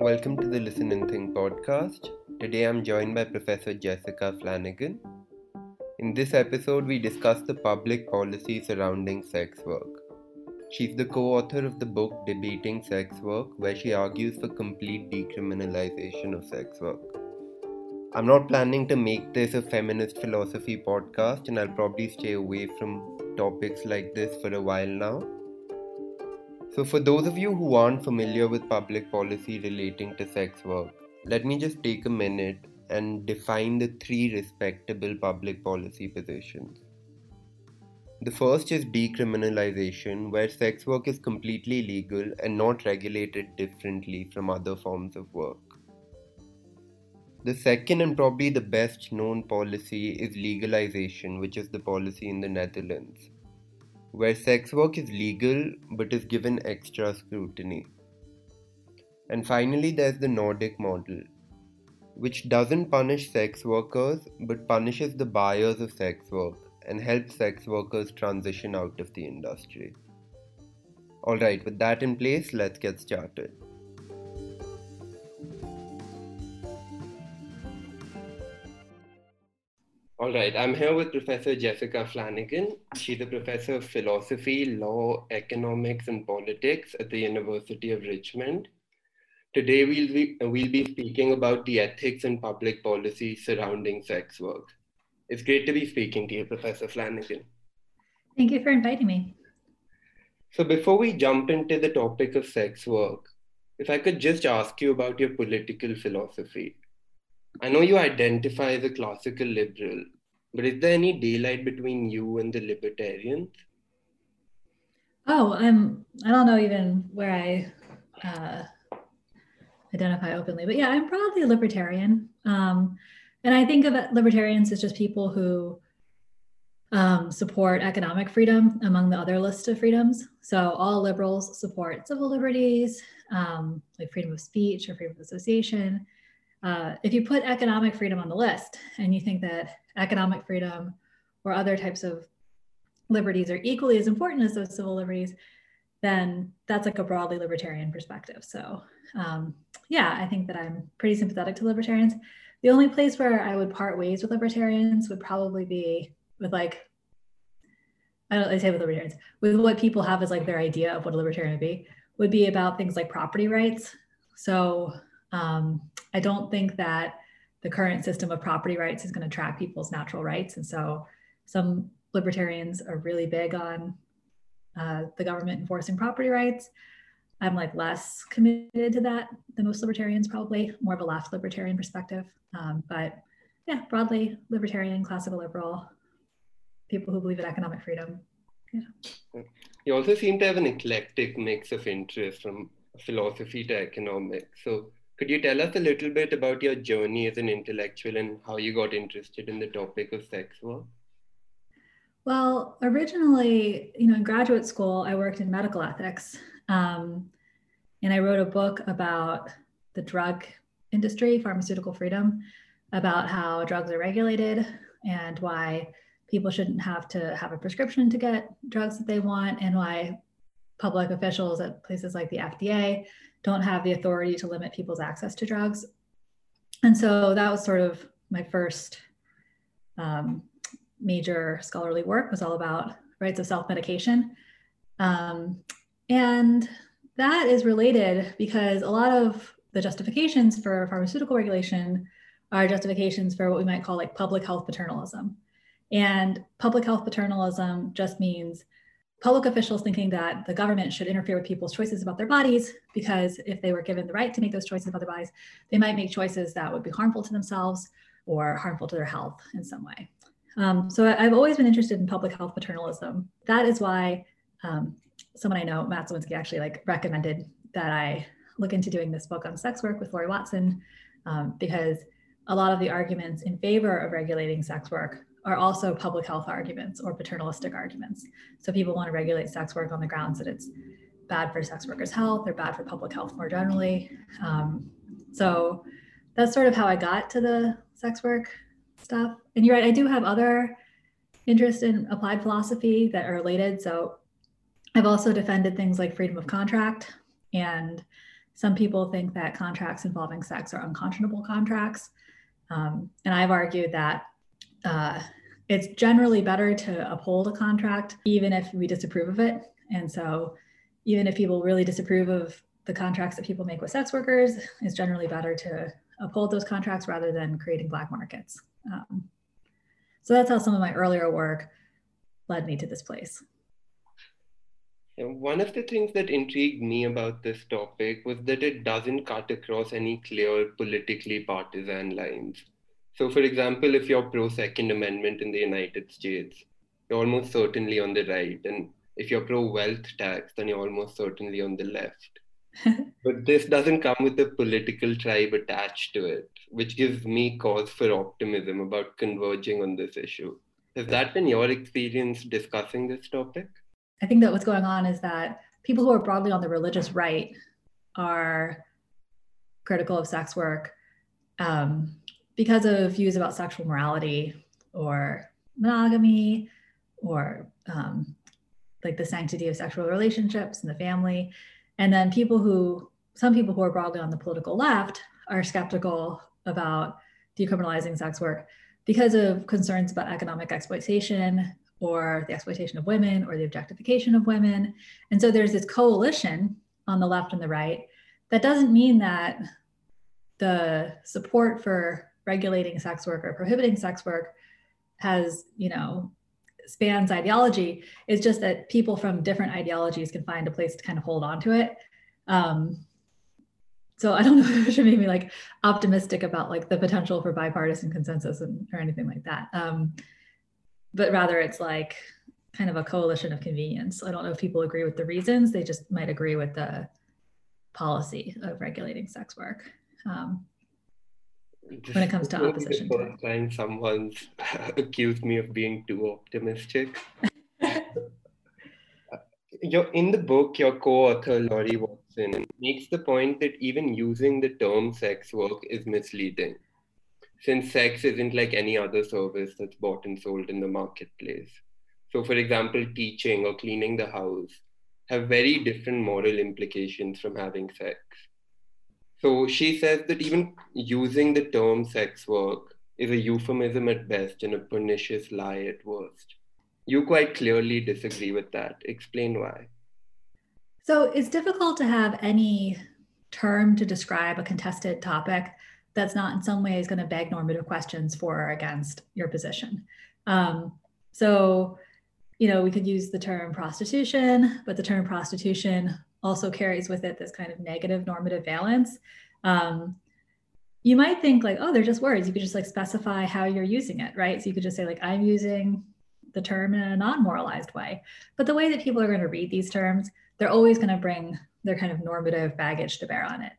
Welcome to the Listen and Think podcast. Today I'm joined by Professor Jessica Flanigan. In this episode, we discuss the public policy surrounding sex work. She's the co author of the book Debating Sex Work, where she argues for complete decriminalization of sex work. I'm not planning to make this a feminist philosophy podcast, and I'll probably stay away from topics like this for a while now. So, for those of you who aren't familiar with public policy relating to sex work, let me just take a minute and define the three respectable public policy positions. The first is decriminalization, where sex work is completely legal and not regulated differently from other forms of work. The second and probably the best known policy is legalization, which is the policy in the Netherlands, where sex work is legal but is given extra scrutiny. And finally, there's the Nordic model, which doesn't punish sex workers but punishes the buyers of sex work and helps sex workers transition out of the industry. Alright, with that in place, let's get started. All right, I'm here with Professor Jessica Flanigan. She's a professor of philosophy, law, economics, and politics at the University of Richmond. Today, we'll be, we'll be speaking about the ethics and public policy surrounding sex work. It's great to be speaking to you, Professor Flanigan. Thank you for inviting me. So, before we jump into the topic of sex work, if I could just ask you about your political philosophy. I know you identify as a classical liberal, but is there any daylight between you and the libertarians? Oh, I'm. I don't know even where I uh, identify openly, but yeah, I'm probably a libertarian. Um, and I think of libertarians as just people who um, support economic freedom among the other list of freedoms. So all liberals support civil liberties, um, like freedom of speech or freedom of association, uh, if you put economic freedom on the list and you think that economic freedom or other types of liberties are equally as important as those civil liberties, then that's like a broadly libertarian perspective. So, um, yeah, I think that I'm pretty sympathetic to libertarians. The only place where I would part ways with libertarians would probably be with like, I don't I say with libertarians, with what people have as like their idea of what a libertarian would be, would be about things like property rights. So, um, I don't think that the current system of property rights is going to track people's natural rights. And so some libertarians are really big on uh, the government enforcing property rights. I'm like less committed to that than most libertarians, probably more of a left libertarian perspective. Um, but yeah, broadly libertarian, classical liberal, people who believe in economic freedom. Yeah. You also seem to have an eclectic mix of interests from philosophy to economics. So could you tell us a little bit about your journey as an intellectual and how you got interested in the topic of sex work? Well, originally, you know, in graduate school, I worked in medical ethics. Um, and I wrote a book about the drug industry, pharmaceutical freedom, about how drugs are regulated and why people shouldn't have to have a prescription to get drugs that they want, and why public officials at places like the FDA don't have the authority to limit people's access to drugs. And so that was sort of my first um, major scholarly work was all about rights of self-medication. Um, and that is related because a lot of the justifications for pharmaceutical regulation are justifications for what we might call like public health paternalism. And public health paternalism just means public officials thinking that the government should interfere with people's choices about their bodies because if they were given the right to make those choices about their bodies, they might make choices that would be harmful to themselves or harmful to their health in some way. Um, so I've always been interested in public health paternalism. That is why um, someone I know, Matt Zwolinski, actually like recommended that I look into doing this book on sex work with Lori Watson um, because a lot of the arguments in favor of regulating sex work are also public health arguments or paternalistic arguments. So people want to regulate sex work on the grounds that it's bad for sex workers' health or bad for public health more generally. Um, so that's sort of how I got to the sex work stuff. And you're right, I do have other interests in applied philosophy that are related. So I've also defended things like freedom of contract and Some people think that contracts involving sex are unconscionable contracts. Um, and I've argued that uh, it's generally better to uphold a contract, even if we disapprove of it. And so, even if people really disapprove of the contracts that people make with sex workers, it's generally better to uphold those contracts rather than creating black markets. Um, so that's how some of my earlier work led me to this place. One of the things that intrigued me about this topic was that it doesn't cut across any clear politically partisan lines. So, for example, if you're pro Second Amendment in the United States, you're almost certainly on the right. And if you're pro wealth tax, then you're almost certainly on the left. but this doesn't come with a political tribe attached to it, which gives me cause for optimism about converging on this issue. Has that been your experience discussing this topic? I think that what's going on is that people who are broadly on the religious right are critical of sex work um, because of views about sexual morality or monogamy or um, like the sanctity of sexual relationships and the family. And then people who, some people who are broadly on the political left are skeptical about decriminalizing sex work because of concerns about economic exploitation or the exploitation of women or the objectification of women. And so there's this coalition on the left and the right. That doesn't mean that the support for regulating sex work or prohibiting sex work has, you know, spans ideology. It's just that people from different ideologies can find a place to kind of hold on to it. Um, so I don't know if it should make me like optimistic about like the potential for bipartisan consensus and, or anything like that. Um, but rather it's like kind of a coalition of convenience. I don't know if people agree with the reasons, they just might agree with the policy of regulating sex work. Um, when it comes to opposition. The first time someone's accused me of being too optimistic. You're, in the book, your co-author Lori Watson makes the point that even using the term sex work is misleading since sex isn't like any other service that's bought and sold in the marketplace. So, for example, teaching or cleaning the house have very different moral implications from having sex. So, she says that even using the term sex work is a euphemism at best and a pernicious lie at worst. You quite clearly disagree with that. Explain why. So, it's difficult to have any term to describe a contested topic that's not in some ways going to beg normative questions for or against your position. Um, so, you know, we could use the term prostitution, but the term prostitution also carries with it this kind of negative normative valence. Um, you might think like, oh, they're just words. You could just like specify how you're using it, right? So you could just say like, I'm using the term in a non-moralized way. But the way that people are going to read these terms, they're always going to bring their kind of normative baggage to bear on it.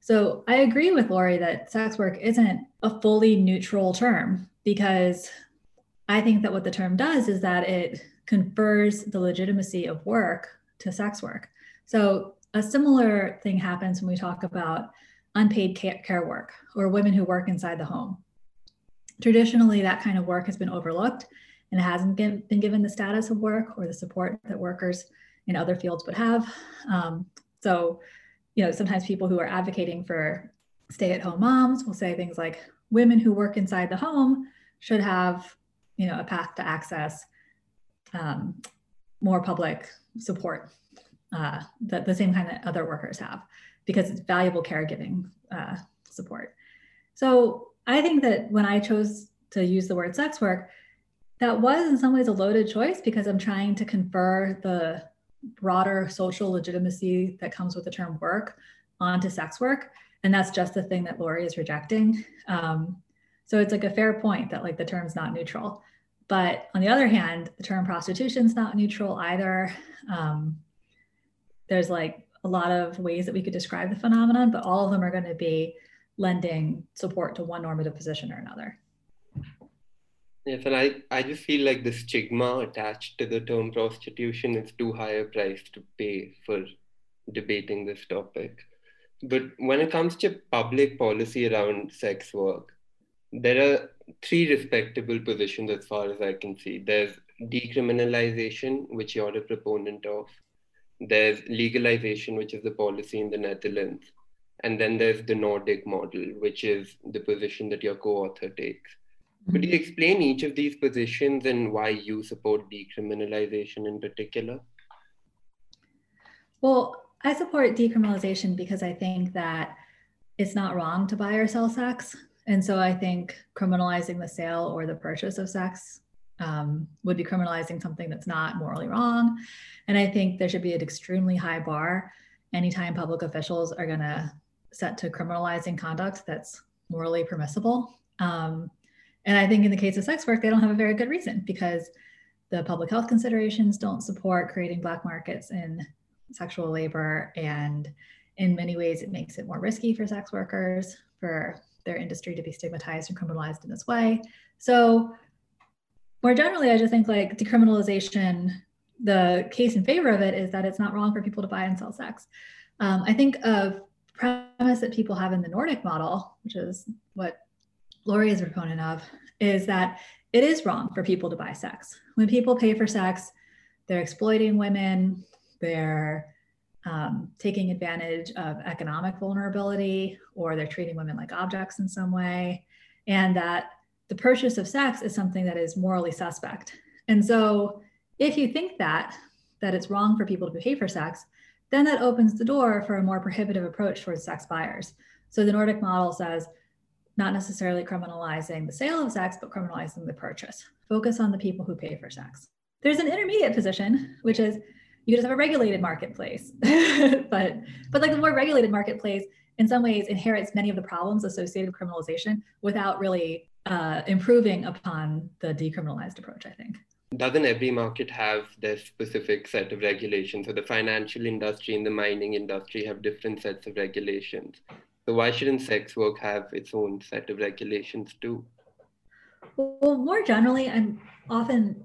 So I agree with Lori that sex work isn't a fully neutral term because I think that what the term does is that it confers the legitimacy of work to sex work. So a similar thing happens when we talk about unpaid care work or women who work inside the home. Traditionally, that kind of work has been overlooked and hasn't been, given the status of work or the support that workers in other fields would have. Um, so you know, sometimes people who are advocating for stay at home moms will say things like women who work inside the home should have, you know, a path to access um, more public support uh, that the same kind that other workers have because it's valuable caregiving uh, support. So I think that when I chose to use the word sex work, that was in some ways a loaded choice because I'm trying to confer the broader social legitimacy that comes with the term work onto sex work. And that's just the thing that Lori is rejecting. Um, so it's like a fair point that like the term's not neutral. But on the other hand, the term prostitution is not neutral either. Um, there's like a lot of ways that we could describe the phenomenon, but all of them are going to be lending support to one normative position or another. Yes, and I, I just feel like the stigma attached to the term prostitution is too high a price to pay for debating this topic. But when it comes to public policy around sex work, there are three respectable positions as far as I can see. There's decriminalization, which you're a proponent of. There's legalization, which is the policy in the Netherlands. And then there's the Nordic model, which is the position that your co author takes. Could you mm-hmm. explain each of these positions and why you support decriminalization in particular? Well, I support decriminalization because I think that it's not wrong to buy or sell sex. And so I think criminalizing the sale or the purchase of sex um, would be criminalizing something that's not morally wrong. And I think there should be an extremely high bar anytime public officials are going to set to criminalizing conduct that's morally permissible. Um, and I think in the case of sex work, they don't have a very good reason because the public health considerations don't support creating black markets in sexual labor. And in many ways, it makes it more risky for sex workers, for their industry to be stigmatized and criminalized in this way. So, more generally, I just think like decriminalization, the case in favor of it is that it's not wrong for people to buy and sell sex. Um, I think of premise that people have in the Nordic model, which is what Lori is a proponent of, is that it is wrong for people to buy sex. When people pay for sex, they're exploiting women, they're um, taking advantage of economic vulnerability, or they're treating women like objects in some way, and that the purchase of sex is something that is morally suspect. And so, if you think that that it's wrong for people to pay for sex, then that opens the door for a more prohibitive approach towards sex buyers. So the Nordic model says not necessarily criminalizing the sale of sex, but criminalizing the purchase. Focus on the people who pay for sex. There's an intermediate position, which is you just have a regulated marketplace. but but like the more regulated marketplace in some ways inherits many of the problems associated with criminalization without really uh, improving upon the decriminalized approach, I think. Doesn't every market have their specific set of regulations? So the financial industry and the mining industry have different sets of regulations. So why shouldn't sex work have its own set of regulations too? Well, more generally, I'm often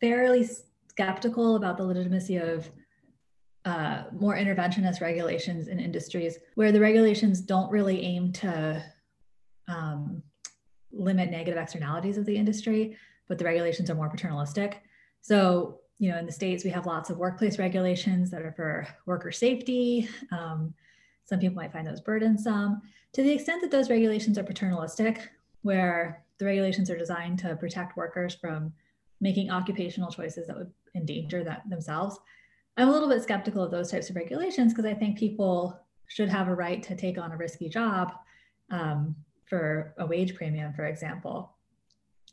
fairly skeptical about the legitimacy of uh, more interventionist regulations in industries where the regulations don't really aim to um, limit negative externalities of the industry, but the regulations are more paternalistic. So, you know, in the States, we have lots of workplace regulations that are for worker safety. Um, some people might find those burdensome. To the extent that those regulations are paternalistic, where the regulations are designed to protect workers from making occupational choices that would endanger that themselves, I'm a little bit skeptical of those types of regulations because I think people should have a right to take on a risky job um, for a wage premium, for example,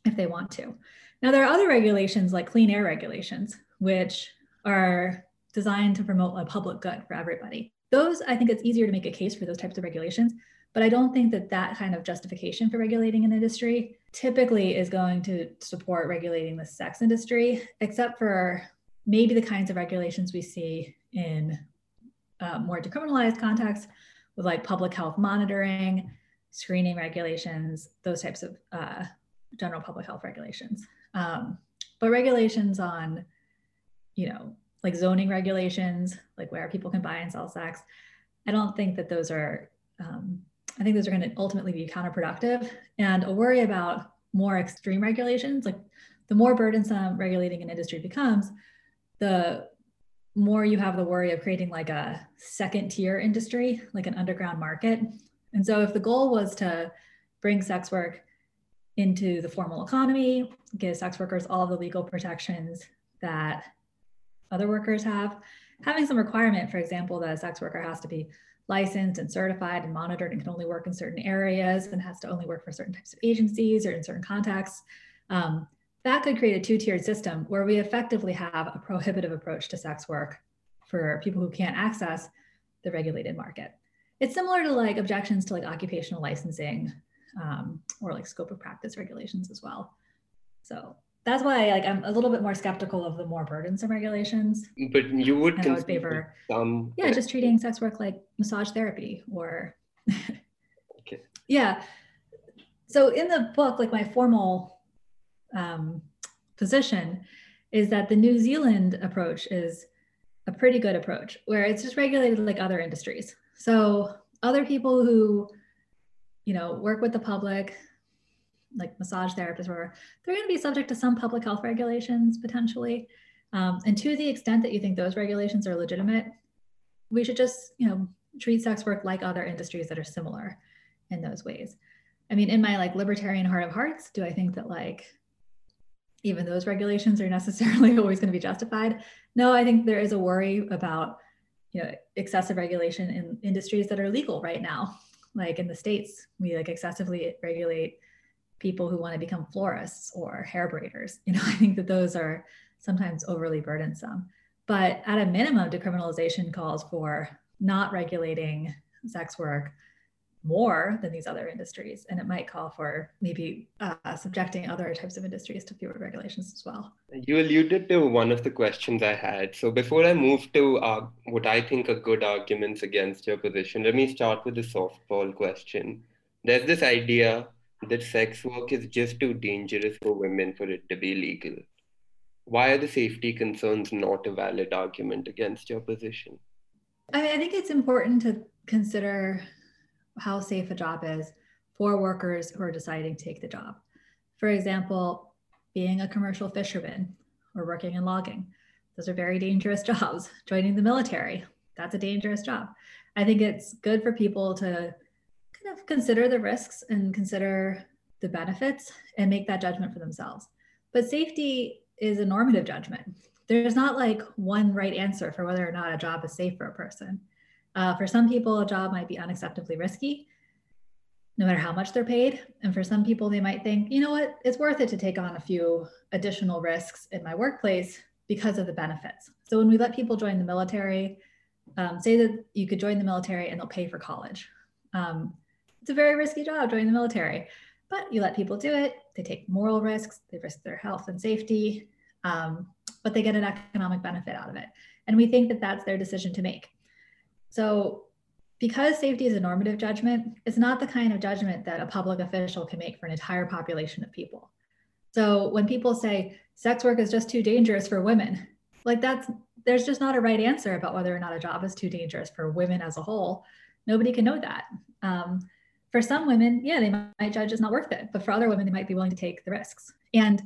if they want to. Now, there are other regulations like clean air regulations, which are designed to promote a public good for everybody those i think it's easier to make a case for those types of regulations but i don't think that that kind of justification for regulating an industry typically is going to support regulating the sex industry except for maybe the kinds of regulations we see in uh, more decriminalized contexts with like public health monitoring screening regulations those types of uh, general public health regulations um, but regulations on you know like zoning regulations, like where people can buy and sell sex. I don't think that those are, um, I think those are going to ultimately be counterproductive. And a worry about more extreme regulations, like the more burdensome regulating an industry becomes, the more you have the worry of creating like a second tier industry, like an underground market. And so if the goal was to bring sex work into the formal economy, give sex workers all the legal protections that other workers have. Having some requirement, for example, that a sex worker has to be licensed and certified and monitored and can only work in certain areas and has to only work for certain types of agencies or in certain contexts. Um, that could create a two-tiered system where we effectively have a prohibitive approach to sex work for people who can't access the regulated market. It's similar to like objections to like occupational licensing um, or like scope of practice regulations as well. So that's why like I'm a little bit more skeptical of the more burdensome regulations. But you would, would favor some yeah, just treating sex work like massage therapy or okay. yeah. So in the book, like my formal um, position is that the New Zealand approach is a pretty good approach where it's just regulated like other industries. So other people who you know work with the public like massage therapists or they're going to be subject to some public health regulations potentially. Um, and to the extent that you think those regulations are legitimate, we should just, you know, treat sex work like other industries that are similar in those ways. I mean, in my like libertarian heart of hearts, do I think that like even those regulations are necessarily always going to be justified? No, I think there is a worry about you know excessive regulation in industries that are legal right now. Like in the states, we like excessively regulate people who want to become florists or hair braiders. You know, I think that those are sometimes overly burdensome. But at a minimum, decriminalization calls for not regulating sex work more than these other industries. And it might call for maybe uh, subjecting other types of industries to fewer regulations as well. You alluded to one of the questions I had. So before I move to uh, what I think are good arguments against your position, let me start with the softball question. There's this idea that sex work is just too dangerous for women for it to be legal. Why are the safety concerns not a valid argument against your position? I, mean, I think it's important to consider how safe a job is for workers who are deciding to take the job. For example, being a commercial fisherman or working in logging. Those are very dangerous jobs. Joining the military, that's a dangerous job. I think it's good for people to kind of consider the risks and consider the benefits and make that judgment for themselves. But safety is a normative judgment. There's not like one right answer for whether or not a job is safe for a person. Uh, for some people, a job might be unacceptably risky, no matter how much they're paid. And for some people, they might think, you know what, it's worth it to take on a few additional risks in my workplace because of the benefits. So when we let people join the military, um, say that you could join the military and they'll pay for college. Um, it's a very risky job joining the military, but you let people do it. They take moral risks, they risk their health and safety, um, but they get an economic benefit out of it. And we think that that's their decision to make. So, because safety is a normative judgment, it's not the kind of judgment that a public official can make for an entire population of people. So, when people say sex work is just too dangerous for women, like that's there's just not a right answer about whether or not a job is too dangerous for women as a whole. Nobody can know that. Um, for some women, yeah, they might judge it's not worth it, but for other women, they might be willing to take the risks. And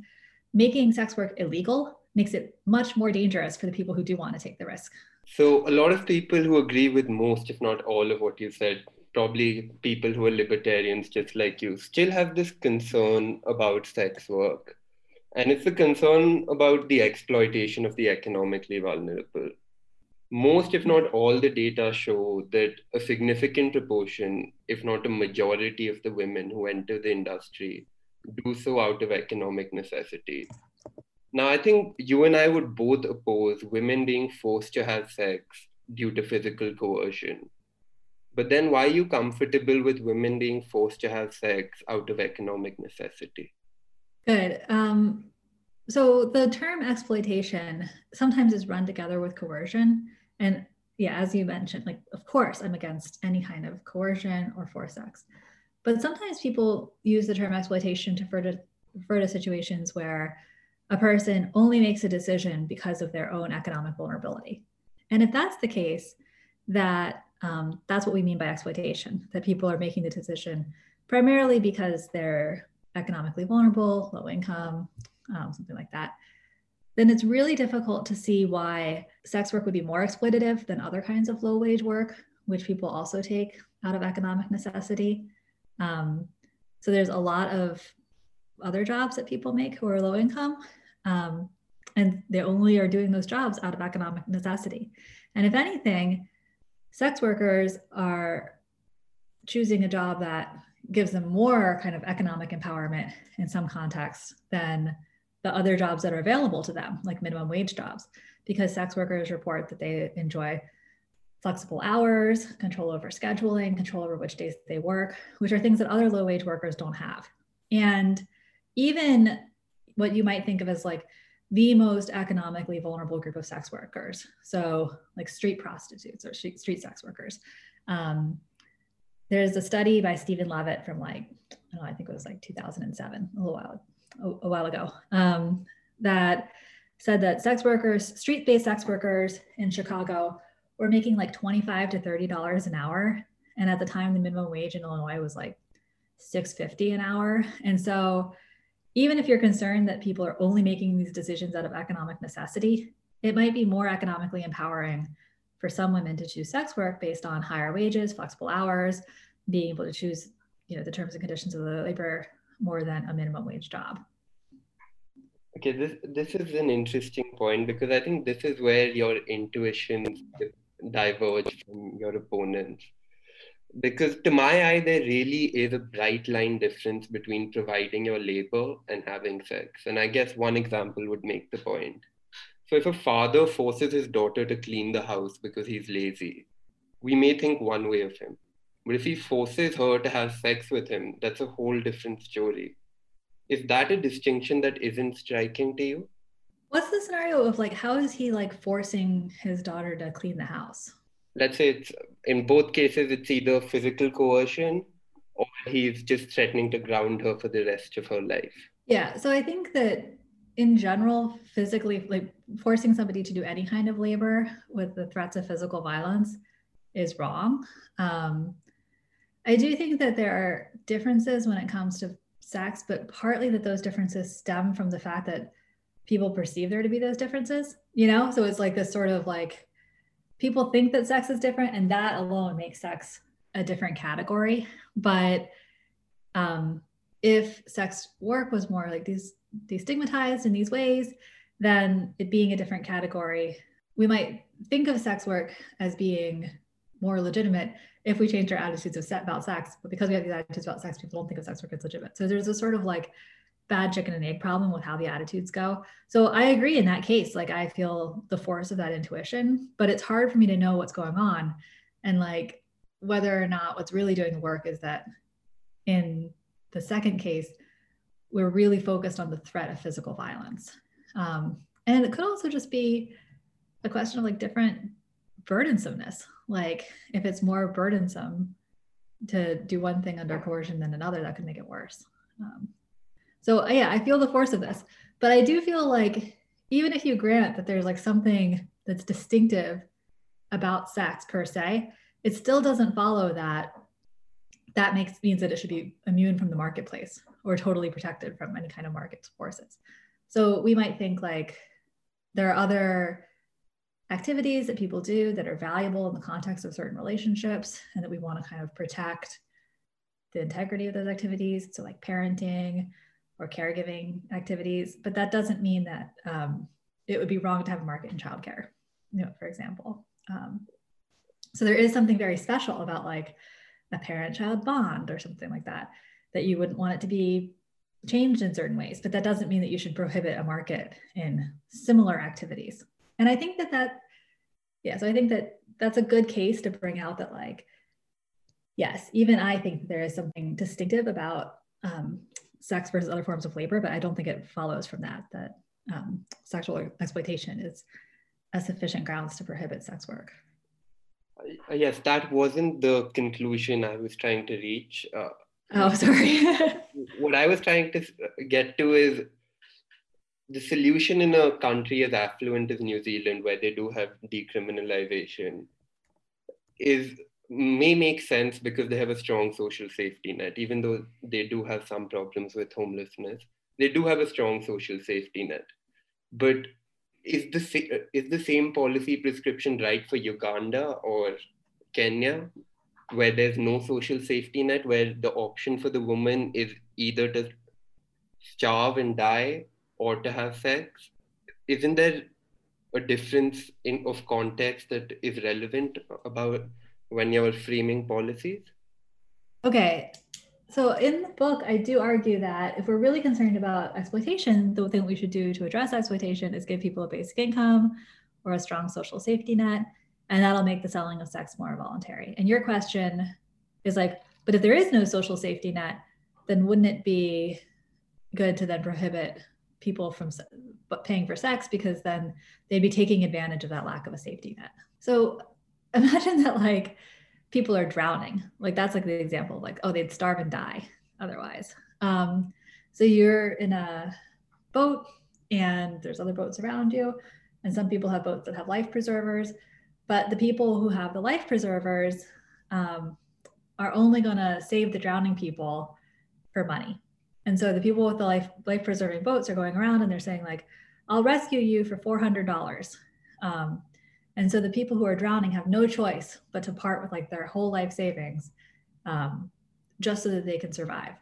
making sex work illegal makes it much more dangerous for the people who do want to take the risk. So, a lot of people who agree with most, if not all, of what you said, probably people who are libertarians just like you, still have this concern about sex work. And it's a concern about the exploitation of the economically vulnerable. Most, if not all, the data show that a significant proportion, if not a majority, of the women who enter the industry do so out of economic necessity. Now, I think you and I would both oppose women being forced to have sex due to physical coercion. But then, why are you comfortable with women being forced to have sex out of economic necessity? Good. Um, so, the term exploitation sometimes is run together with coercion. And yeah, as you mentioned, like, of course, I'm against any kind of coercion or forced sex. But sometimes people use the term exploitation to refer to, refer to situations where a person only makes a decision because of their own economic vulnerability. And if that's the case, that um, that's what we mean by exploitation, that people are making the decision primarily because they're economically vulnerable, low income, um, something like that, then it's really difficult to see why sex work would be more exploitative than other kinds of low wage work, which people also take out of economic necessity. Um, so there's a lot of other jobs that people make who are low income um, and they only are doing those jobs out of economic necessity. And if anything, sex workers are choosing a job that gives them more kind of economic empowerment in some contexts than the other jobs that are available to them, like minimum wage jobs, because sex workers report that they enjoy flexible hours, control over scheduling, control over which days they work, which are things that other low wage workers don't have. And even what you might think of as like the most economically vulnerable group of sex workers. So, like street prostitutes or street, sex workers. Um, there's a study by Steven Levitt from like, I, know, I think it was like 2007, a little while, a, a while ago, um, that said that sex workers, street based sex workers in Chicago, were making like 25 to $30 an hour. And at the time, the minimum wage in Illinois was like 650 an hour. And so even if you're concerned that people are only making these decisions out of economic necessity, it might be more economically empowering for some women to choose sex work based on higher wages, flexible hours, being able to choose, you know, the terms and conditions of the labor more than a minimum wage job. Okay, this this is an interesting point because I think this is where your intuitions diverge from your opponents. Because to my eye, there really is a bright line difference between providing your labor and having sex. And I guess one example would make the point. So if a father forces his daughter to clean the house because he's lazy, we may think one way of him. But if he forces her to have sex with him, that's a whole different story. Is that a distinction that isn't striking to you? What's the scenario of like how is he like forcing his daughter to clean the house? Let's say it's in both cases it's either physical coercion or he's just threatening to ground her for the rest of her life. Yeah, so I think that in general, physically like forcing somebody to do any kind of labor with the threats of physical violence is wrong. Um, I do think that there are differences when it comes to sex, but partly that those differences stem from the fact that people perceive there to be those differences, you know? So it's like this sort of like people think that sex is different, and that alone makes sex a different category. But um, if sex work was more like these destigmatized in these ways, then it being a different category, we might think of sex work as being more legitimate if we change our attitudes of set about sex. But because we have these attitudes about sex, people don't think of sex work as legitimate. So there's a sort of like bad chicken and egg problem with how the attitudes go. So I agree in that case. Like I feel the force of that intuition, but it's hard for me to know what's going on and like whether or not what's really doing the work is that in the second case, we're really focused on the threat of physical violence. Um, and it could also just be a question of like different burdensomeness. Like if it's more burdensome to do one thing under coercion than another, that could make it worse. Um, so uh, yeah, I feel the force of this, but I do feel like even if you grant that there's like something that's distinctive about sex per se, it still doesn't follow that that makes means that it should be immune from the marketplace or totally protected from any kind of market forces. So we might think like there are other activities that people do that are valuable in the context of certain relationships and that we want to kind of protect the integrity of those activities. So like parenting or caregiving activities, but that doesn't mean that um, it would be wrong to have a market in childcare, you know, for example. Um, so there is something very special about like a parent-child bond or something like that that you wouldn't want it to be changed in certain ways, but that doesn't mean that you should prohibit a market in similar activities. And I think that that, yeah, so I think that that's a good case to bring out that like, yes, even I think there is something distinctive about um, sex versus other forms of labor, but I don't think it follows from that that um, sexual exploitation is a sufficient grounds to prohibit sex work. Uh, yes, that wasn't the conclusion I was trying to reach. Uh, oh, sorry. what I was trying to get to is the solution in a country as affluent as New Zealand, where they do have decriminalization, is may make sense because they have a strong social safety net, even though they do have some problems with homelessness. They do have a strong social safety net. But is the, is the same policy prescription right for Uganda or Kenya, where there's no social safety net, where the option for the woman is either to starve and die or to have sex? Isn't there a difference in of context that is relevant about when you're framing policies? Okay. So in the book, I do argue that if we're really concerned about exploitation, the thing we should do to address exploitation is give people a basic income or a strong social safety net, and that'll make the selling of sex more voluntary. And your question is like, but if there is no social safety net, then wouldn't it be good to then prohibit people from paying for sex because then they'd be taking advantage of that lack of a safety net? So imagine that like people are drowning. Like that's like the example of like, oh, they'd starve and die otherwise. Um, so you're in a boat and there's other boats around you. And some people have boats that have life preservers, but the people who have the life preservers um, are only going to save the drowning people for money. And so the people with the life life preserving boats are going around and they're saying like, "I'll rescue you for four hundred dollars," um, And so the people who are drowning have no choice but to part with like their whole life savings um, just so that they can survive.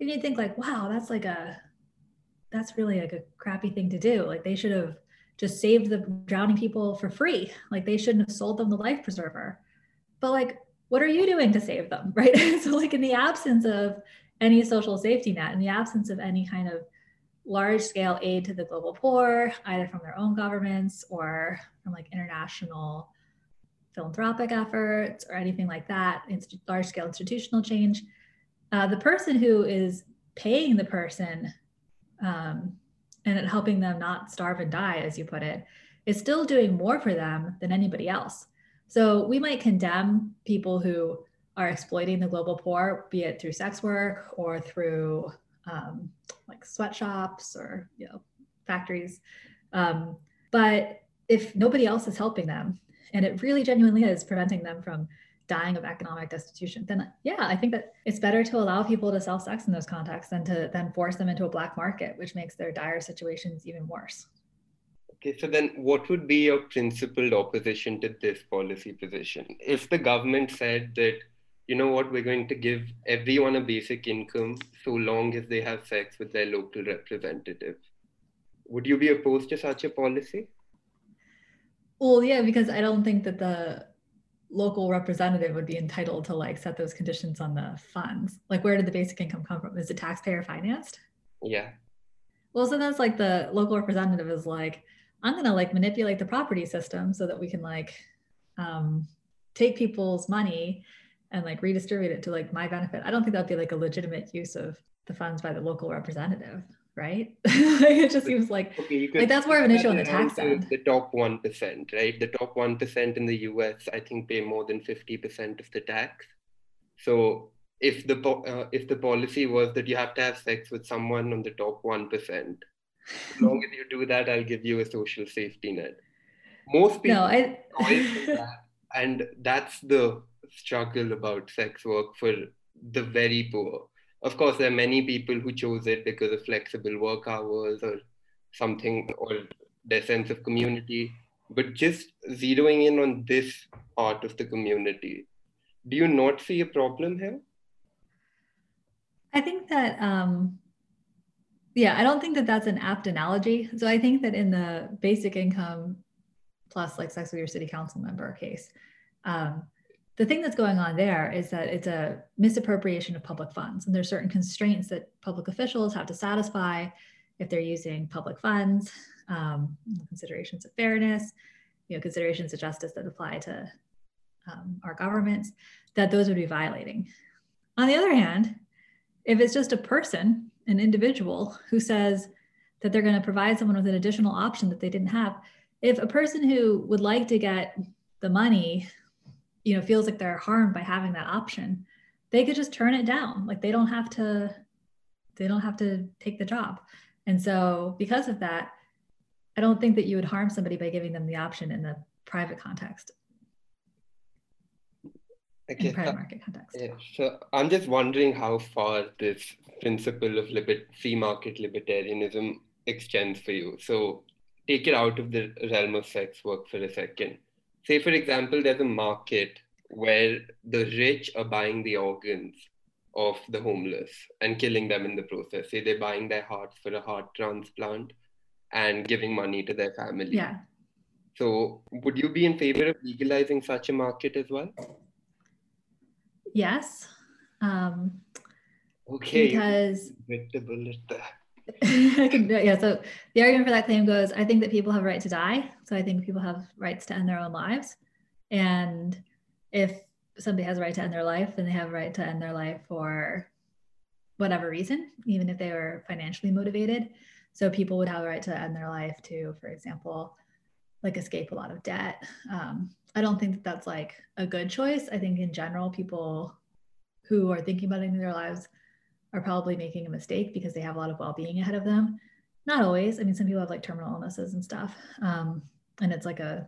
And you think like, wow, that's like a, that's really like a crappy thing to do. Like they should have just saved the drowning people for free. Like they shouldn't have sold them the life preserver. But like, what are you doing to save them? Right. so like in the absence of any social safety net, in the absence of any kind of large scale aid to the global poor, either from their own governments or from like international philanthropic efforts or anything like that, large scale institutional change. Uh, the person who is paying the person um, and helping them not starve and die, as you put it, is still doing more for them than anybody else. So we might condemn people who are exploiting the global poor, be it through sex work or through um, like sweatshops or you know factories. Um, but if nobody else is helping them, and it really genuinely is preventing them from dying of economic destitution, then yeah, I think that it's better to allow people to sell sex in those contexts than to then force them into a black market, which makes their dire situations even worse. Okay, so then what would be your principled opposition to this policy position? If the government said that you know what, we're going to give everyone a basic income so long as they have sex with their local representative. Would you be opposed to such a policy? Well, yeah, because I don't think that the local representative would be entitled to like set those conditions on the funds. Like, where did the basic income come from? Is it taxpayer financed? Yeah. Well, so that's like the local representative is like, I'm gonna like manipulate the property system so that we can like um, take people's money and like redistribute it to like my benefit. I don't think that'd be like a legitimate use of the funds by the local representative, right? it just seems like, okay, like that's more of an issue on the tax end. The top 1%, right? The top 1% in the US, I think, pay more than 50% of the tax. So if the uh, if the policy was that you have to have sex with someone on the top 1%, as long as you do that, I'll give you a social safety net. Most people no, I... that, and that's the struggle about sex work for the very poor. Of course, there are many people who chose it because of flexible work hours or something, or their sense of community. But just zeroing in on this part of the community, do you not see a problem here? I think that, um, yeah, I don't think that that's an apt analogy. So I think that in the basic income plus like sex with your city council member case, um, the thing that's going on there is that it's a misappropriation of public funds. And there's certain constraints that public officials have to satisfy if they're using public funds um, considerations of fairness you know considerations of justice that apply to um, our governments that those would be violating. On the other hand if it's just a person an individual who says that they're going to provide someone with an additional option that they didn't have if a person who would like to get the money you know feels like they're harmed by having that option they could just turn it down. Like they don't have to they don't have to take the job. And so because of that i don't think that you would harm somebody by giving them the option in the private context. Okay, in private uh, market context. yeah, so i'm just wondering how far this principle of liber- free market libertarianism extends for you. So take it out of the realm of sex work for a second say for example there's a market where the rich are buying the organs of the homeless and killing them in the process. Say they're buying their hearts for a heart transplant and giving money to their family. Yeah. So would you be in favor of legalizing such a market as well? Yes. Um okay. because bullet there yeah, so the argument for that claim goes I think that people have a right to die. So I think people have rights to end their own lives. And if somebody has a right to end their life, then they have a right to end their life for whatever reason, even if they were financially motivated. So people would have a right to end their life to, for example, like escape a lot of debt. Um, I don't think that that's like a good choice. I think in general, people who are thinking about ending their lives are probably making a mistake because they have a lot of well-being ahead of them not always i mean some people have like terminal illnesses and stuff um, and it's like a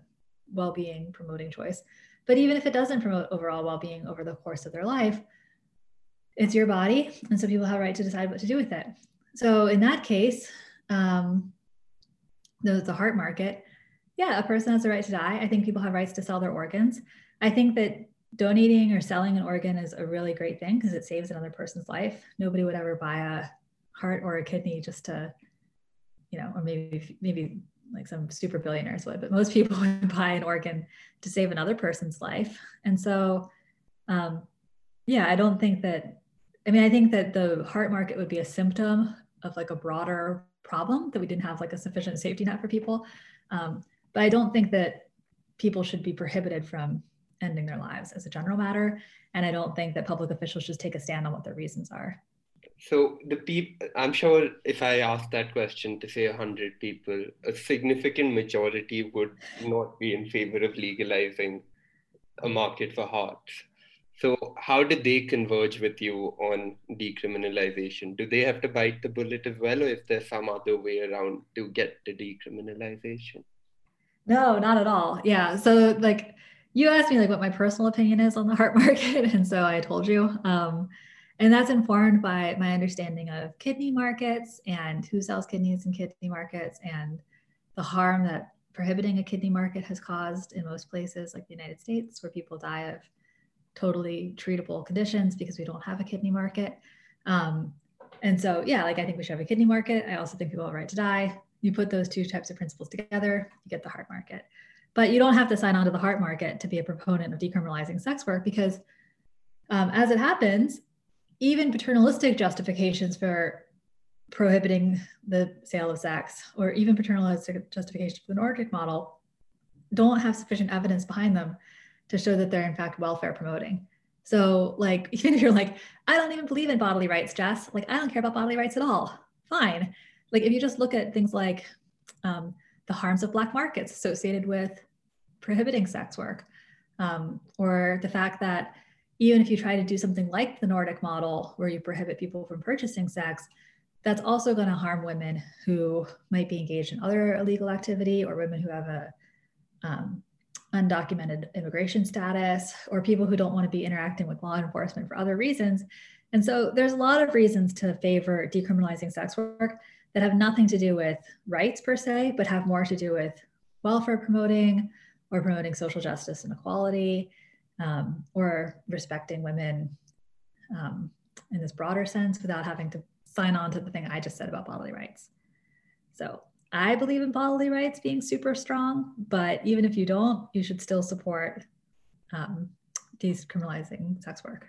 well-being promoting choice but even if it doesn't promote overall well-being over the course of their life it's your body and so people have a right to decide what to do with it so in that case um, the, the heart market yeah, a person has a right to die. I think people have rights to sell their organs. I think that donating or selling an organ is a really great thing because it saves another person's life. Nobody would ever buy a heart or a kidney just to, you know, or maybe maybe like some super billionaires would, but most people would buy an organ to save another person's life. And so, um, yeah, I don't think that. I mean, I think that the heart market would be a symptom of like a broader problem that we didn't have like a sufficient safety net for people. Um, but I don't think that people should be prohibited from ending their lives as a general matter. And I don't think that public officials should take a stand on what their reasons are. So the people, I'm sure if I ask that question to say 100 people, a significant majority would not be in favor of legalizing a market for hearts. So how did they converge with you on decriminalization? Do they have to bite the bullet as well, or is there some other way around to get to decriminalization? No, not at all. Yeah. So like you asked me like what my personal opinion is on the heart market, and so I told you. Um, and that's informed by my understanding of kidney markets and who sells kidneys in kidney markets and the harm that prohibiting a kidney market has caused in most places like the United States, where people die of totally treatable conditions because we don't have a kidney market. Um, and so, yeah, like I think we should have a kidney market. I also think people have a right to die. You put those two types of principles together, you get the heart market. But you don't have to sign on to the heart market to be a proponent of decriminalizing sex work because, um, as it happens, even paternalistic justifications for prohibiting the sale of sex or even paternalistic justifications for the Nordic model don't have sufficient evidence behind them to show that they're in fact welfare promoting. So, like, even if you're like, I don't even believe in bodily rights, Jess, like, I don't care about bodily rights at all. Fine. Like, if you just look at things like um, the harms of black markets associated with prohibiting sex work, um, or the fact that even if you try to do something like the Nordic model, where you prohibit people from purchasing sex, that's also going to harm women who might be engaged in other illegal activity or women who have a um, undocumented immigration status or people who don't want to be interacting with law enforcement for other reasons. And so there's a lot of reasons to favor decriminalizing sex work that have nothing to do with rights per se, but have more to do with welfare promoting or promoting social justice and equality um, or respecting women um, in this broader sense without having to sign on to the thing I just said about bodily rights. So I believe in bodily rights being super strong, but even if you don't, you should still support um, decriminalizing sex work.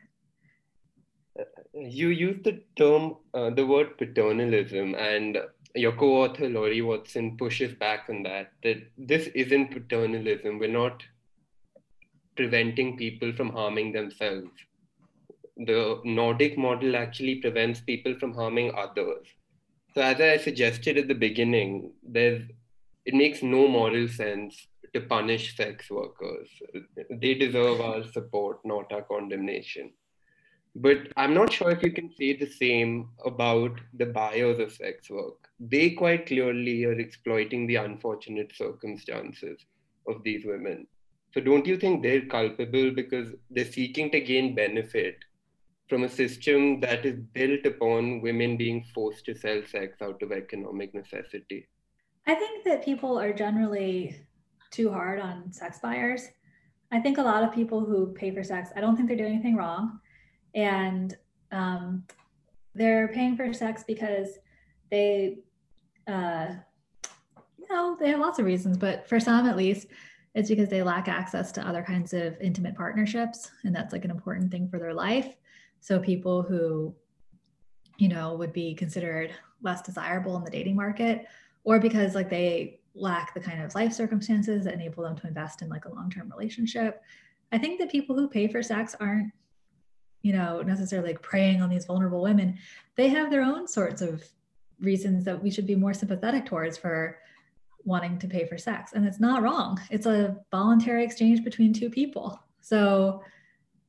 You use the term, uh, the word paternalism, and your co-author Lori Watson pushes back on that. That this isn't paternalism. We're not preventing people from harming themselves. The Nordic model actually prevents people from harming others. So as I suggested at the beginning, there's it makes no moral sense to punish sex workers. They deserve our support, not our condemnation. But I'm not sure if you can say the same about the buyers of sex work. They quite clearly are exploiting the unfortunate circumstances of these women. So don't you think they're culpable because they're seeking to gain benefit from a system that is built upon women being forced to sell sex out of economic necessity? I think that people are generally too hard on sex buyers. I think a lot of people who pay for sex, I don't think they're doing anything wrong. And um, they're paying for sex because they, uh, you know, they have lots of reasons, but for some at least, it's because they lack access to other kinds of intimate partnerships and that's like an important thing for their life. So people who you know would be considered less desirable in the dating market or because like they lack the kind of life circumstances that enable them to invest in like a long-term relationship. I think that people who pay for sex aren't you know necessarily like preying on these vulnerable women they have their own sorts of reasons that we should be more sympathetic towards for wanting to pay for sex. And it's not wrong. It's a voluntary exchange between two people. So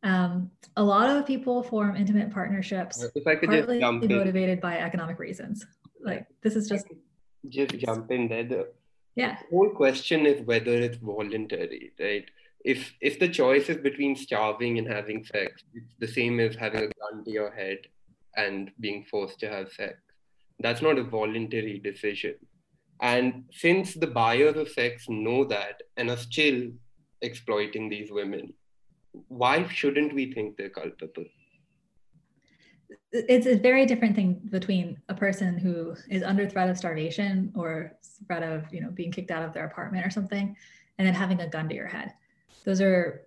um, a lot of people form intimate partnerships if I could partly motivated in. by economic reasons. Like this is just just jump in there. The yeah. whole question is whether it's voluntary, right? If if the choice is between starving and having sex, it's the same as having a gun to your head and being forced to have sex. That's not a voluntary decision And since the buyers of sex know that and are still exploiting these women, why shouldn't we think they're culpable? It's a very different thing between a person who is under threat of starvation or threat of, you know, being kicked out of their apartment or something, and then having a gun to your head. Those are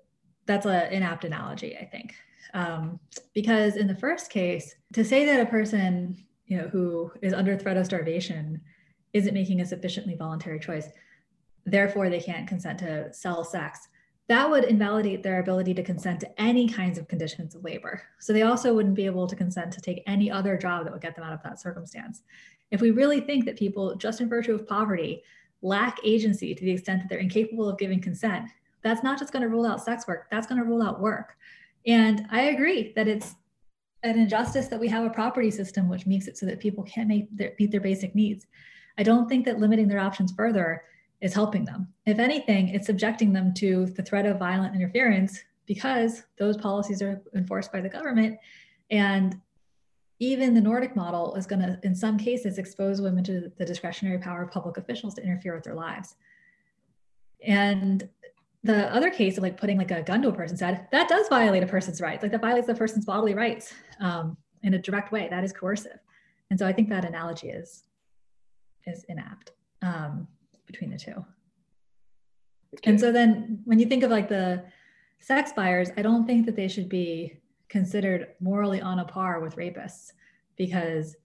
that's an inapt analogy, I think, um, because in the first case, to say that a person, you know, who is under threat of starvation isn't making a sufficiently voluntary choice, therefore they can't consent to sell sex that would invalidate their ability to consent to any kinds of conditions of labor. So they also wouldn't be able to consent to take any other job that would get them out of that circumstance. If we really think that people, just in virtue of poverty, lack agency to the extent that they're incapable of giving consent, that's not just going to rule out sex work, that's going to rule out work. And I agree that it's an injustice that we have a property system which makes it so that people can't make their, meet their basic needs. I don't think that limiting their options further is helping them. If anything, it's subjecting them to the threat of violent interference because those policies are enforced by the government. And even the Nordic model is going to, in some cases, expose women to the discretionary power of public officials to interfere with their lives. And the other case of like putting like a gun to a person's head, that does violate a person's rights. Like that violates the person's bodily rights um, in a direct way. That is coercive. And so I think that analogy is is inapt. Um, between the two. Okay. And so then when you think of like the sex buyers, I don't think that they should be considered morally on a par with rapists because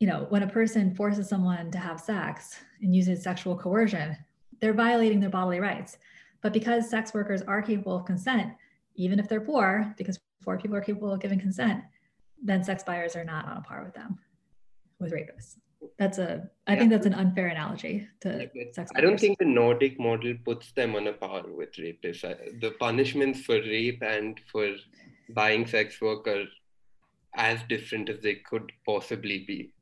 you know, when a person forces someone to have sex and uses sexual coercion, they're violating their bodily rights. But because sex workers are capable of consent, even if they're poor, because poor people are capable of giving consent, then sex buyers are not on a par with them, with rapists that's a I yeah. think that's an unfair analogy to yeah, sex. I don't think the Nordic model puts them on a par with rapists. The punishments for rape and for buying sex work are as different as they could possibly be.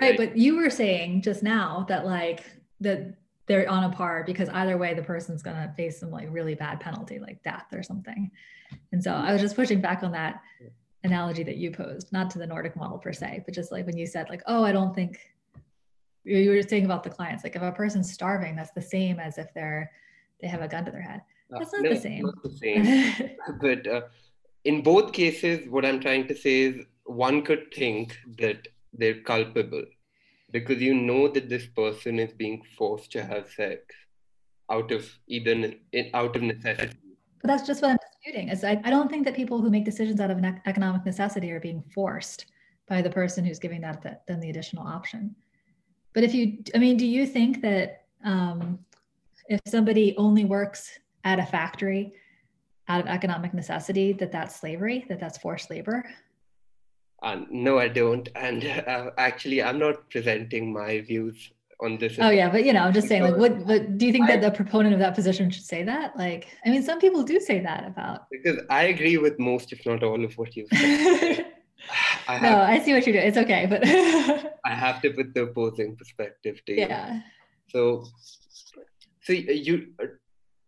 Right, right, but you were saying just now that like that they're on a par because either way the person's gonna face some like really bad penalty like death or something. And so I was just pushing back on that analogy that you posed, not to the Nordic model per se, but just like when you said like, oh, I don't think you were saying about the clients, like if a person's starving, that's the same as if they're they have a gun to their head. Uh, that's not no, the same. Not the same. but uh, in both cases, what I'm trying to say is one could think that they're culpable because you know that this person is being forced to have sex out of either out of necessity. But that's just what I'm disputing. Is I, I don't think that people who make decisions out of an economic necessity are being forced by the person who's giving that, then the additional option. But if you, I mean, do you think that um, if somebody only works at a factory out of economic necessity, that that's slavery, that that's forced labor? Uh, no, I don't. And uh, actually, I'm not presenting my views on this. Oh yeah, but you know, I'm just saying, like, what? But do you think I, that the proponent of that position should say that? Like, I mean, some people do say that about. Because I agree with most, if not all, of what you've said. I have, no, I see what you do. It's okay, but I have to put the opposing perspective to you. Yeah. So, so you,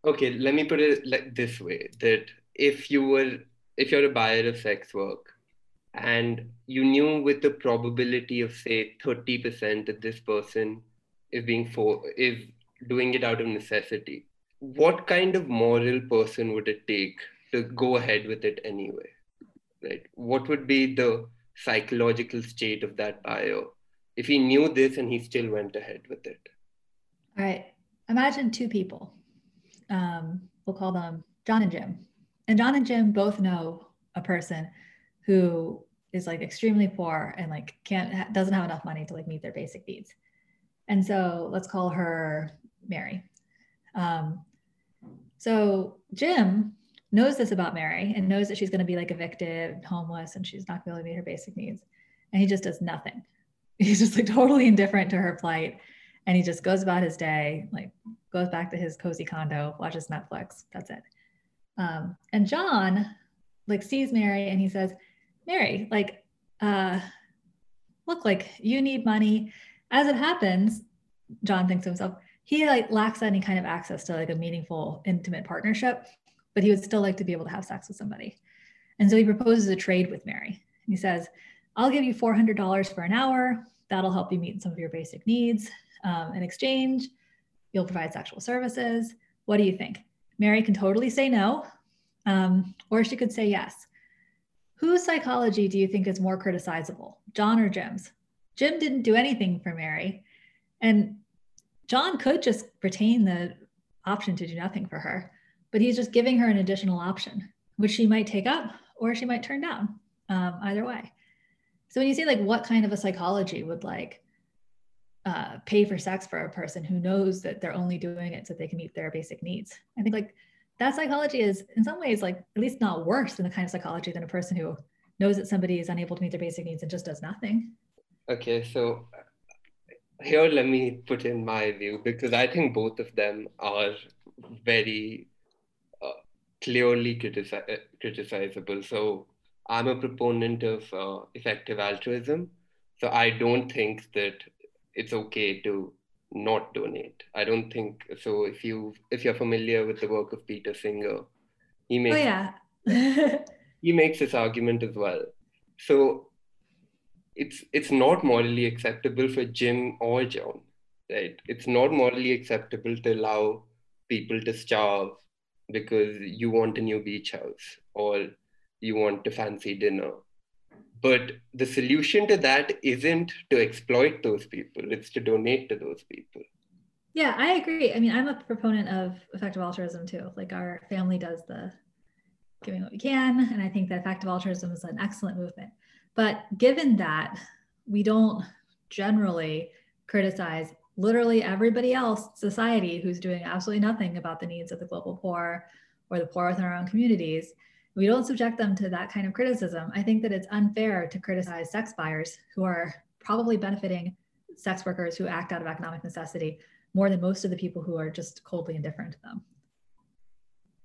okay. Let me put it like this way: that if you were, if you're a buyer of sex work, and you knew with the probability of say 30% that this person is being for is doing it out of necessity what kind of moral person would it take to go ahead with it anyway right? What would be the psychological state of that buyer if he knew this and he still went ahead with it? All right. Imagine two people. Um, we'll call them john and jim. And john and jim both know a person who is like extremely poor and like can't doesn't have enough money to like meet their basic needs and so let's call her mary um, so jim knows this about Mary and knows that she's going to be like evicted, homeless, and she's not going to be able to meet her basic needs. And he just does nothing. He's just like totally indifferent to her plight. And he just goes about his day, like goes back to his cozy condo, watches Netflix. That's it. Um, and John like sees Mary and he says, Mary, like, uh, look, like you need money. As it happens, John thinks to himself, he like lacks any kind of access to like a meaningful, intimate partnership but he would still like to be able to have sex with somebody. And so he proposes a trade with Mary. He says, I'll give you $400 for an hour. That'll help you meet some of your basic needs. Um, in exchange, you'll provide sexual services. What do you think? Mary can totally say no, um, or she could say yes. Whose psychology do you think is more criticizable, John or Jim's? Jim didn't do anything for Mary. And John could just retain the option to do nothing for her, but he's just giving her an additional option, which she might take up or she might turn down, um, either way. So when you say like what kind of a psychology would like uh, pay for sex for a person who knows that they're only doing it so they can meet their basic needs, I think like that psychology is in some ways like at least not worse than the kind of psychology than a person who knows that somebody is unable to meet their basic needs and just does nothing. Okay, so here let me put in my view because I think both of them are very uh, clearly uh, criticizable. So I'm a proponent of uh, effective altruism. So I don't think that it's okay to not donate. I don't think so. If you if you're familiar with the work of Peter Singer, he oh, makes oh, yeah. he makes this argument as well. So it's it's not morally acceptable for Jim or John, right? It's not morally acceptable to allow people to starve because you want a new beach house or you want a fancy dinner. But the solution to that isn't to exploit those people, it's to donate to those people. Yeah, I agree. I mean, I'm a proponent of effective altruism too. Like our family does the giving what we can. And I think that effective altruism is an excellent movement. But given that we don't generally criticize literally everybody else, society, who's doing absolutely nothing about the needs of the global poor or the poor within our own communities, we don't subject them to that kind of criticism. I think that it's unfair to criticize sex buyers who are probably benefiting sex workers who act out of economic necessity more than most of the people who are just coldly indifferent to them.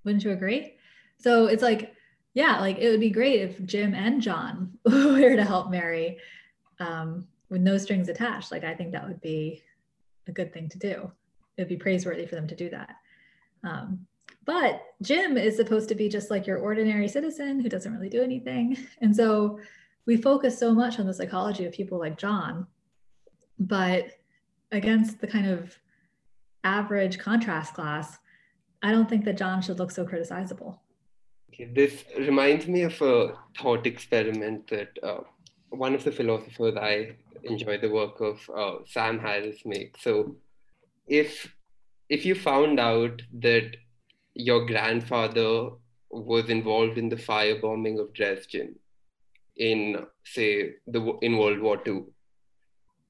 Wouldn't you agree? So it's like yeah, like it would be great if Jim and John were to help Mary um, with no strings attached. Like I think that would be a good thing to do. It'd be praiseworthy for them to do that. Um, but Jim is supposed to be just like your ordinary citizen who doesn't really do anything. And so we focus so much on the psychology of people like John, but against the kind of average contrast class, I don't think that John should look so criticizable. Okay, this reminds me of a thought experiment that uh, one of the philosophers I enjoy the work of uh, Sam Harris makes. So, if if you found out that your grandfather was involved in the firebombing of Dresden in, say, the in World War II,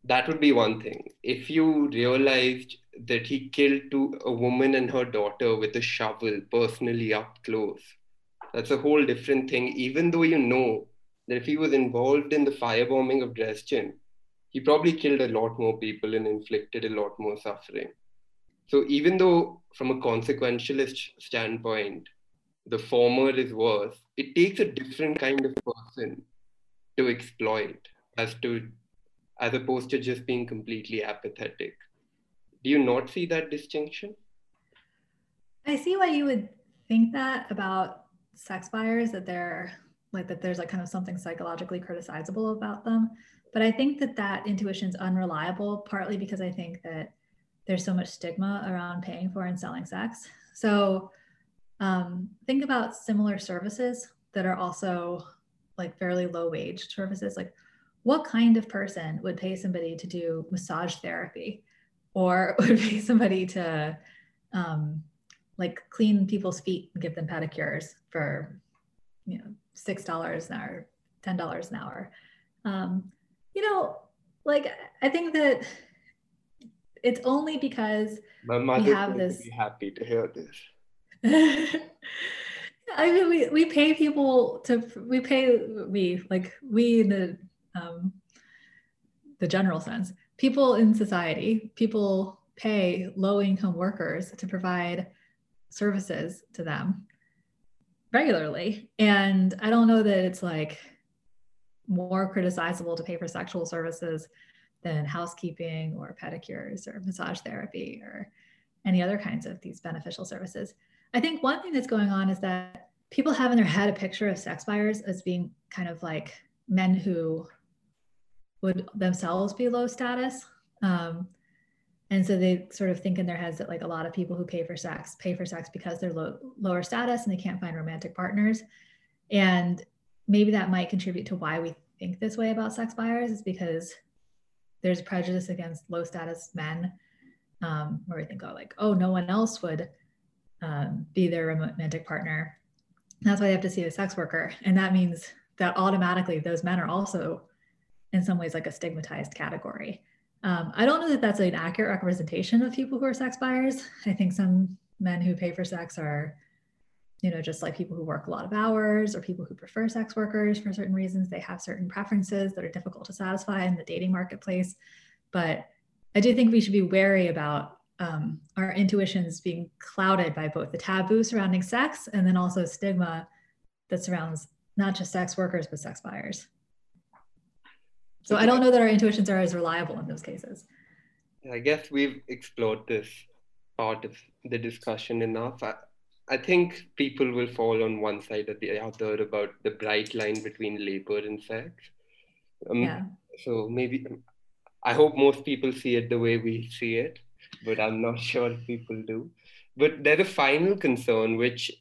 that would be one thing. If you realized that he killed two, a woman and her daughter with a shovel personally up close, that's a whole different thing. Even though you know that if he was involved in the firebombing of Dresden, he probably killed a lot more people and inflicted a lot more suffering. So even though from a consequentialist standpoint, the former is worse, it takes a different kind of person to exploit as to as opposed to just being completely apathetic. Do you not see that distinction? I see why you would think that about sex buyers that they're like that there's like kind of something psychologically criticizable about them but i think that that intuition is unreliable partly because i think that there's so much stigma around paying for and selling sex. So um, think about similar services that are also like fairly low wage services. Like what kind of person would pay somebody to do massage therapy? Or would pay somebody to um, like clean people's feet and give them pedicures for you know six dollars an hour ten dollars an hour? Um, you know like i think that it's only because my mother we have this be happy to hear this i mean we, we pay people to we pay we like we in the um, the general sense people in society people pay low income workers to provide services to them regularly. And I don't know that it's like more criticizable to pay for sexual services than housekeeping or pedicures or massage therapy or any other kinds of these beneficial services. I think one thing that's going on is that people have in their head a picture of sex buyers as being kind of like men who would themselves be low status. Um, and so they sort of think in their heads that like a lot of people who pay for sex pay for sex because they're low, lower status and they can't find romantic partners and maybe that might contribute to why we think this way about sex buyers is because there's prejudice against low status men um, where we think oh like oh no one else would um, be their romantic partner. That's why they have to see a sex worker. And that means that automatically those men are also in some ways like a stigmatized category. Um, I don't know that that's an accurate representation of people who are sex buyers. I think some men who pay for sex are, you know, just like people who work a lot of hours or people who prefer sex workers for certain reasons. They have certain preferences that are difficult to satisfy in the dating marketplace. But I do think we should be wary about um, our intuitions being clouded by both the taboo surrounding sex and then also stigma that surrounds not just sex workers, but sex buyers. So I don't know that our intuitions are as reliable in those cases. I guess we've explored this part of the discussion enough. I, I think people will fall on one side or the other about the bright line between labor and sex. Um, yeah. So maybe I hope most people see it the way we see it, but I'm not sure people do. But there's a final concern, which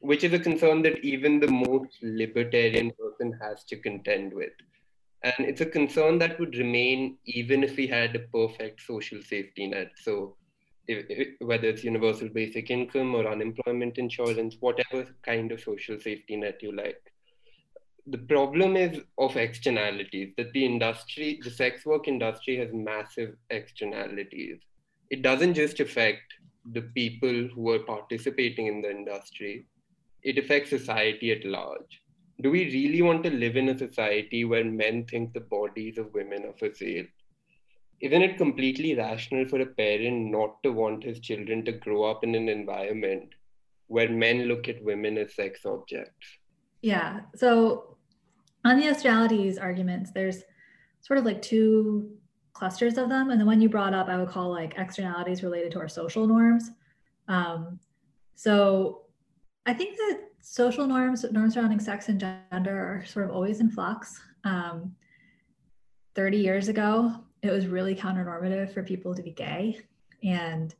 which is a concern that even the most libertarian person has to contend with and it's a concern that would remain even if we had a perfect social safety net. So, if, whether it's universal basic income or unemployment insurance, whatever kind of social safety net you like. The problem is of externalities, that the industry, the sex work industry has massive externalities. It doesn't just affect the people who are participating in the industry, it affects society at large do we really want to live in a society where men think the bodies of women are for sale? Isn't it completely rational for a parent not to want his children to grow up in an environment where men look at women as sex objects? Yeah. So, on the externalities arguments, there's sort of like two clusters of them. And the one you brought up, I would call like externalities related to our social norms. Um, so, I think that social norms, norms surrounding sex and gender are sort of always in flux. Um, 30 years ago, it was really counternormative for people to be gay. And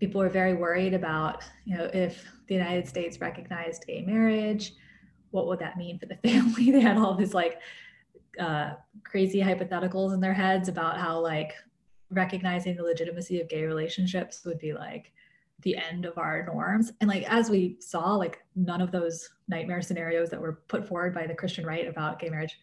people were very worried about, you know, if the United States recognized gay marriage, what would that mean for the family? they had all these like uh, crazy hypotheticals in their heads about how like recognizing the legitimacy of gay relationships would be like the end of our norms. And like as we saw, like none of those nightmare scenarios that were put forward by the Christian right about gay marriage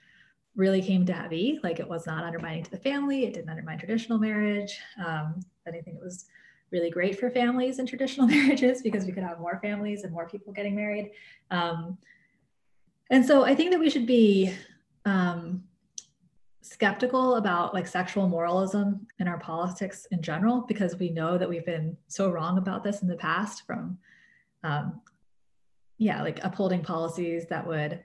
really came to be. Like it was not undermining to the family. It didn't undermine traditional marriage. Um, anything, it was really great for families and traditional marriages because we could have more families and more people getting married. Um, and so I think that we should be um, skeptical about like sexual moralism in our politics in general because we know that we've been so wrong about this in the past from um, yeah like upholding policies that would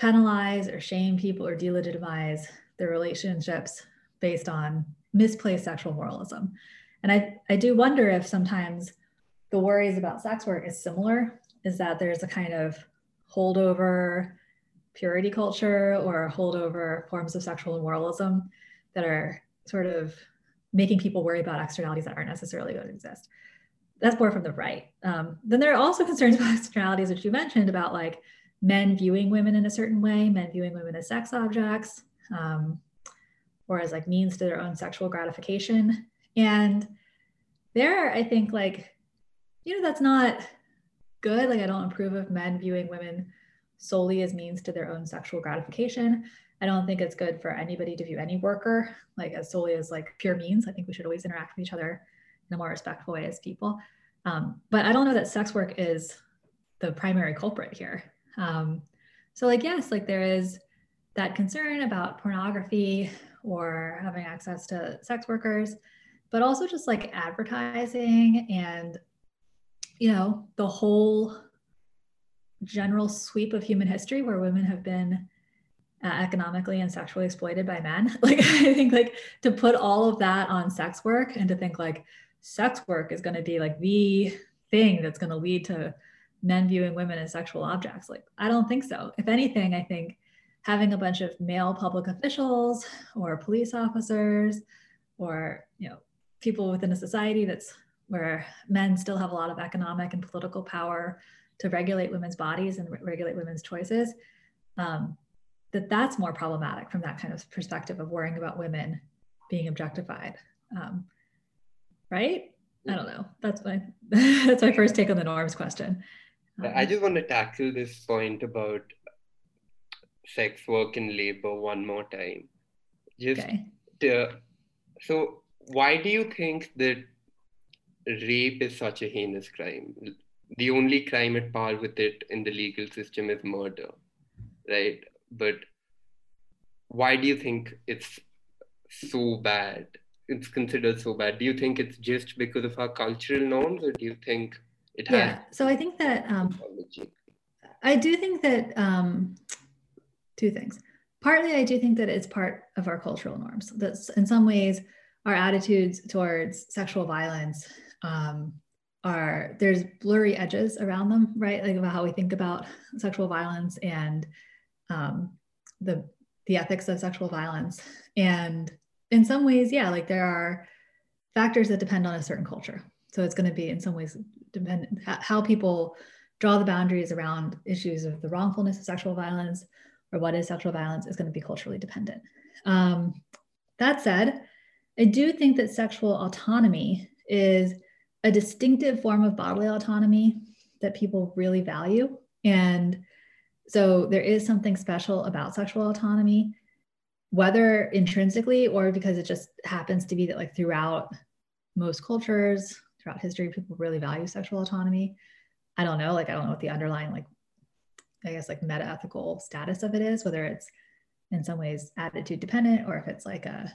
penalize or shame people or delegitimize their relationships based on misplaced sexual moralism and i i do wonder if sometimes the worries about sex work is similar is that there's a kind of holdover purity culture or holdover forms of sexual moralism that are sort of making people worry about externalities that aren't necessarily going to exist. That's more from the right. Um, then there are also concerns about externalities, which you mentioned about like men viewing women in a certain way, men viewing women as sex objects, um, or as like means to their own sexual gratification. And there, I think like, you know, that's not good. Like I don't approve of men viewing women solely as means to their own sexual gratification. I don't think it's good for anybody to view any worker like as solely as like pure means. I think we should always interact with each other in a more respectful way as people. Um, but I don't know that sex work is the primary culprit here. Um, so like yes, like there is that concern about pornography or having access to sex workers, but also just like advertising and you know the whole general sweep of human history where women have been uh, economically and sexually exploited by men. Like I think like to put all of that on sex work and to think like sex work is going to be like the thing that's going to lead to men viewing women as sexual objects. Like I don't think so. If anything, I think having a bunch of male public officials or police officers or you know people within a society that's where men still have a lot of economic and political power to regulate women's bodies and re- regulate women's choices, um, that that's more problematic from that kind of perspective of worrying about women being objectified. Um, right? I don't know. That's my that's my first take on the norms question. I just want to tackle this point about sex work and labor one more time. Just okay. to, so why do you think that rape is such a heinous crime? The only crime at par with it in the legal system is murder, right? But why do you think it's so bad? It's considered so bad. Do you think it's just because of our cultural norms, or do you think it has? Yeah. So I think that um, I do think that um, two things. Partly, I do think that it's part of our cultural norms. That's in some ways our attitudes towards sexual violence um, are there's blurry edges around them, right? Like about how we think about sexual violence and um, the the ethics of sexual violence. And in some ways, yeah, like there are factors that depend on a certain culture. So it's going to be in some ways dependent how people draw the boundaries around issues of the wrongfulness of sexual violence or what is sexual violence is going to be culturally dependent. Um, that said, I do think that sexual autonomy is a distinctive form of bodily autonomy that people really value. And so there is something special about sexual autonomy, whether intrinsically or because it just happens to be that, like, throughout most cultures, throughout history, people really value sexual autonomy. I don't know, like, I don't know what the underlying, like, I guess, like meta ethical status of it is, whether it's in some ways attitude dependent or if it's like a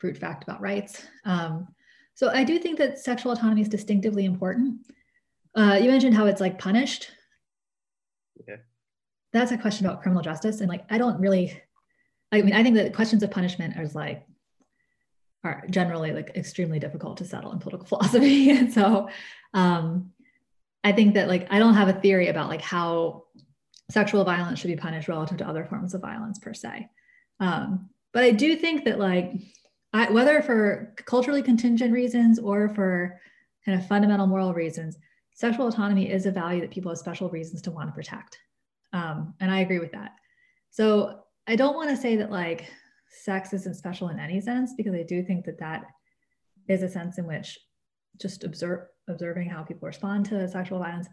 brute fact about rights. Um, so I do think that sexual autonomy is distinctively important. Uh, you mentioned how it's like punished. Yeah. That's a question about criminal justice. And like, I don't really, I mean, I think that questions of punishment are like, are generally like extremely difficult to settle in political philosophy. and so um, I think that like, I don't have a theory about like how sexual violence should be punished relative to other forms of violence per se. Um, but I do think that like I, whether for culturally contingent reasons or for kind of fundamental moral reasons, sexual autonomy is a value that people have special reasons to want to protect. Um, and I agree with that. So I don't want to say that like sex isn't special in any sense, because I do think that that is a sense in which just observe observing how people respond to sexual violence.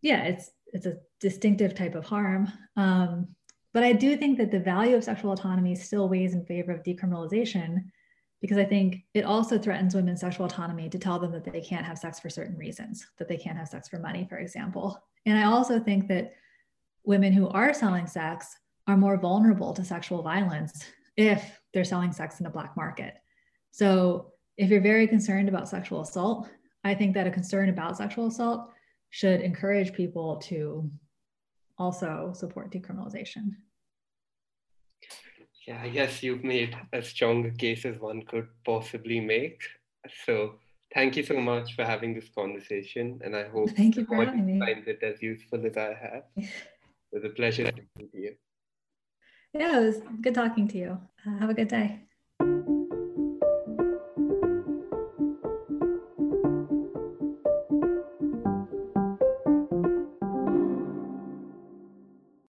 Yeah, it's it's a distinctive type of harm. Um, but I do think that the value of sexual autonomy still weighs in favor of decriminalization because I think it also threatens women's sexual autonomy to tell them that they can't have sex for certain reasons, that they can't have sex for money, for example. And I also think that women who are selling sex are more vulnerable to sexual violence if they're selling sex in a black market. So if you're very concerned about sexual assault, I think that a concern about sexual assault should encourage people to also support decriminalization. Yeah, I guess you've made as strong a case as one could possibly make. So thank you so much for having this conversation. And I hope thank you for having me. find it as useful as I have. It was a pleasure to you. Yeah, it was good talking to you. Uh, have a good day.